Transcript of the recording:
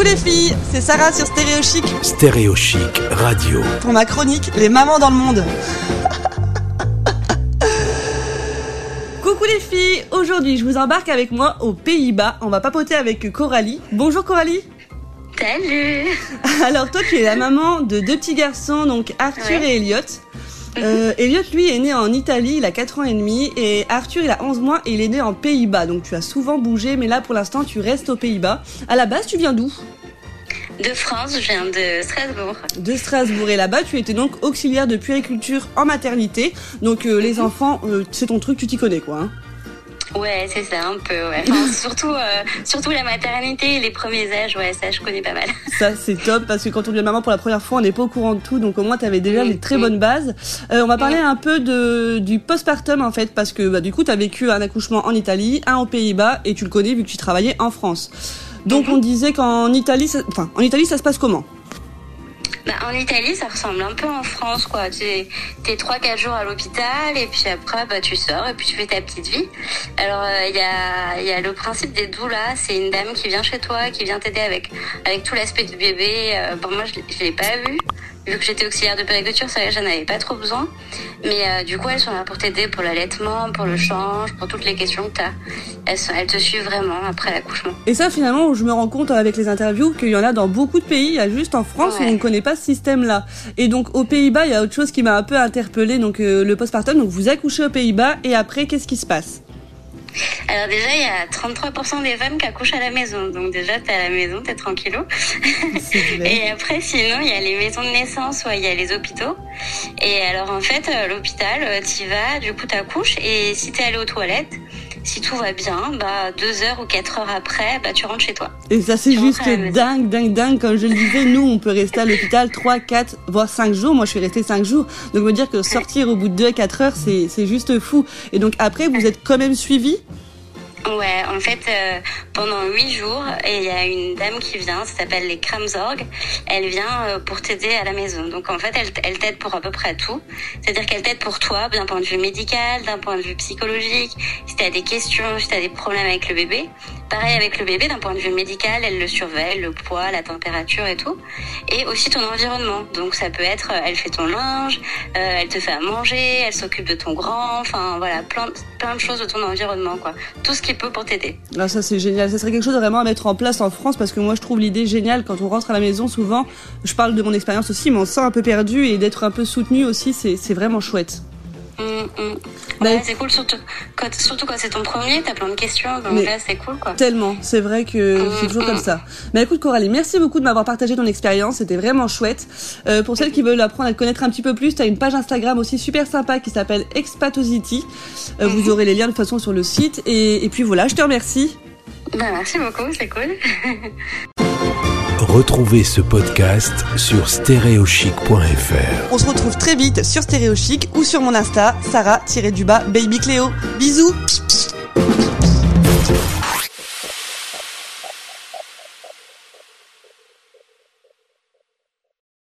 Coucou les filles, c'est Sarah sur Stéréo Chic. Stéréo Chic Radio. Pour ma chronique, les mamans dans le monde. Coucou les filles, aujourd'hui je vous embarque avec moi aux Pays-Bas. On va papoter avec Coralie. Bonjour Coralie. Salut Alors toi tu es la maman de deux petits garçons, donc Arthur et Elliot. Euh, Elliot, lui, est né en Italie, il a 4 ans et demi, et Arthur, il a 11 mois et il est né en Pays-Bas. Donc tu as souvent bougé, mais là, pour l'instant, tu restes aux Pays-Bas. À la base, tu viens d'où? De France, je viens de Strasbourg. De Strasbourg. Et là-bas, tu étais donc auxiliaire de puériculture en maternité. Donc euh, les enfants, euh, c'est ton truc, tu t'y connais, quoi. Hein Ouais, c'est ça, un peu, ouais. Enfin, surtout, euh, surtout la maternité et les premiers âges, ouais, ça, je connais pas mal. Ça, c'est top, parce que quand on devient maman pour la première fois, on n'est pas au courant de tout, donc au moins, tu avais déjà Mm, les très mm. bonnes bases. Euh, on va parler un peu de, du postpartum, en fait, parce que bah, du coup, tu as vécu un accouchement en Italie, un aux Pays-Bas, et tu le connais vu que tu travaillais en France. Donc, Mhm. on disait qu'en Italie, ça, enfin, en Italie, ça se passe comment? Bah, en Italie, ça ressemble un peu en France, quoi. Tu es, t'es 3-4 jours à l'hôpital, et puis après, bah, tu sors, et puis tu fais ta petite vie. Alors, euh, il y, a, y a le principe des doulas, c'est une dame qui vient chez toi, qui vient t'aider avec, avec tout l'aspect du bébé. Euh, bon, moi, je, je l'ai pas vu. Vu que j'étais auxiliaire de périculture, ça, j'en avais pas trop besoin. Mais euh, du coup, elles sont là pour t'aider pour l'allaitement, pour le change, pour toutes les questions que t'as. Elles, sont- elles te suivent vraiment après l'accouchement. Et ça, finalement, je me rends compte avec les interviews qu'il y en a dans beaucoup de pays. Il y a juste en France où on ne connaît pas ce système-là. Et donc, aux Pays-Bas, il y a autre chose qui m'a un peu interpellée. Donc, euh, le postpartum. Donc, vous accouchez aux Pays-Bas et après, qu'est-ce qui se passe? Alors déjà, il y a 33% des femmes qui accouchent à la maison. Donc déjà, t'es à la maison, t'es tranquillo. Et après, sinon, il y a les maisons de naissance, ouais, il y a les hôpitaux. Et alors, en fait, euh, l'hôpital, euh, t'y vas, du coup, t'accouches. Et si t'es allé aux toilettes, si tout va bien, bah, deux heures ou quatre heures après, bah, tu rentres chez toi. Et ça, c'est juste dingue, dingue, dingue. Comme je le disais, nous, on peut rester à l'hôpital 3, 4, voire 5 jours. Moi, je suis restée 5 jours. Donc, me dire que sortir au bout de 2 à 4 heures, c'est c'est juste fou. Et donc, après, vous êtes quand même suivi? Ouais, en fait, euh, pendant huit jours, il y a une dame qui vient, ça s'appelle les Kramsorg. Elle vient euh, pour t'aider à la maison. Donc en fait, elle, elle t'aide pour à peu près tout. C'est-à-dire qu'elle t'aide pour toi, d'un point de vue médical, d'un point de vue psychologique. Si t'as des questions, si t'as des problèmes avec le bébé. Pareil avec le bébé, d'un point de vue médical, elle le surveille, le poids, la température et tout. Et aussi ton environnement. Donc ça peut être, euh, elle fait ton linge, euh, elle te fait à manger, elle s'occupe de ton grand, enfin voilà, plein, de- choses de ton environnement, quoi. Tout ce qui peut pour t'aider. Ah, ça c'est génial. Ça serait quelque chose vraiment à mettre en place en France parce que moi je trouve l'idée géniale quand on rentre à la maison souvent. Je parle de mon expérience aussi, mais on se sent un peu perdu et d'être un peu soutenu aussi, c'est vraiment chouette. Hum, hum. Bah, Ouais, c'est cool, surtout quand, surtout quand c'est ton premier, t'as plein de questions, donc Mais- là c'est cool quoi. Tellement, c'est vrai que c'est toujours comme ça. Mais écoute Coralie, merci beaucoup de m'avoir partagé ton expérience, c'était vraiment chouette. Euh, pour celles qui veulent apprendre à te connaître un petit peu plus, tu as une page Instagram aussi super sympa qui s'appelle Expatosity. Euh, Vous aurez les liens de toute façon sur le site. Et, et puis voilà, je te remercie. Bah, merci beaucoup, c'est cool. Retrouvez ce podcast sur stéréochic.fr. On se retrouve très vite sur Stéréo Chic ou sur mon Insta, Sarah-du-bas Baby Cléo. Bisous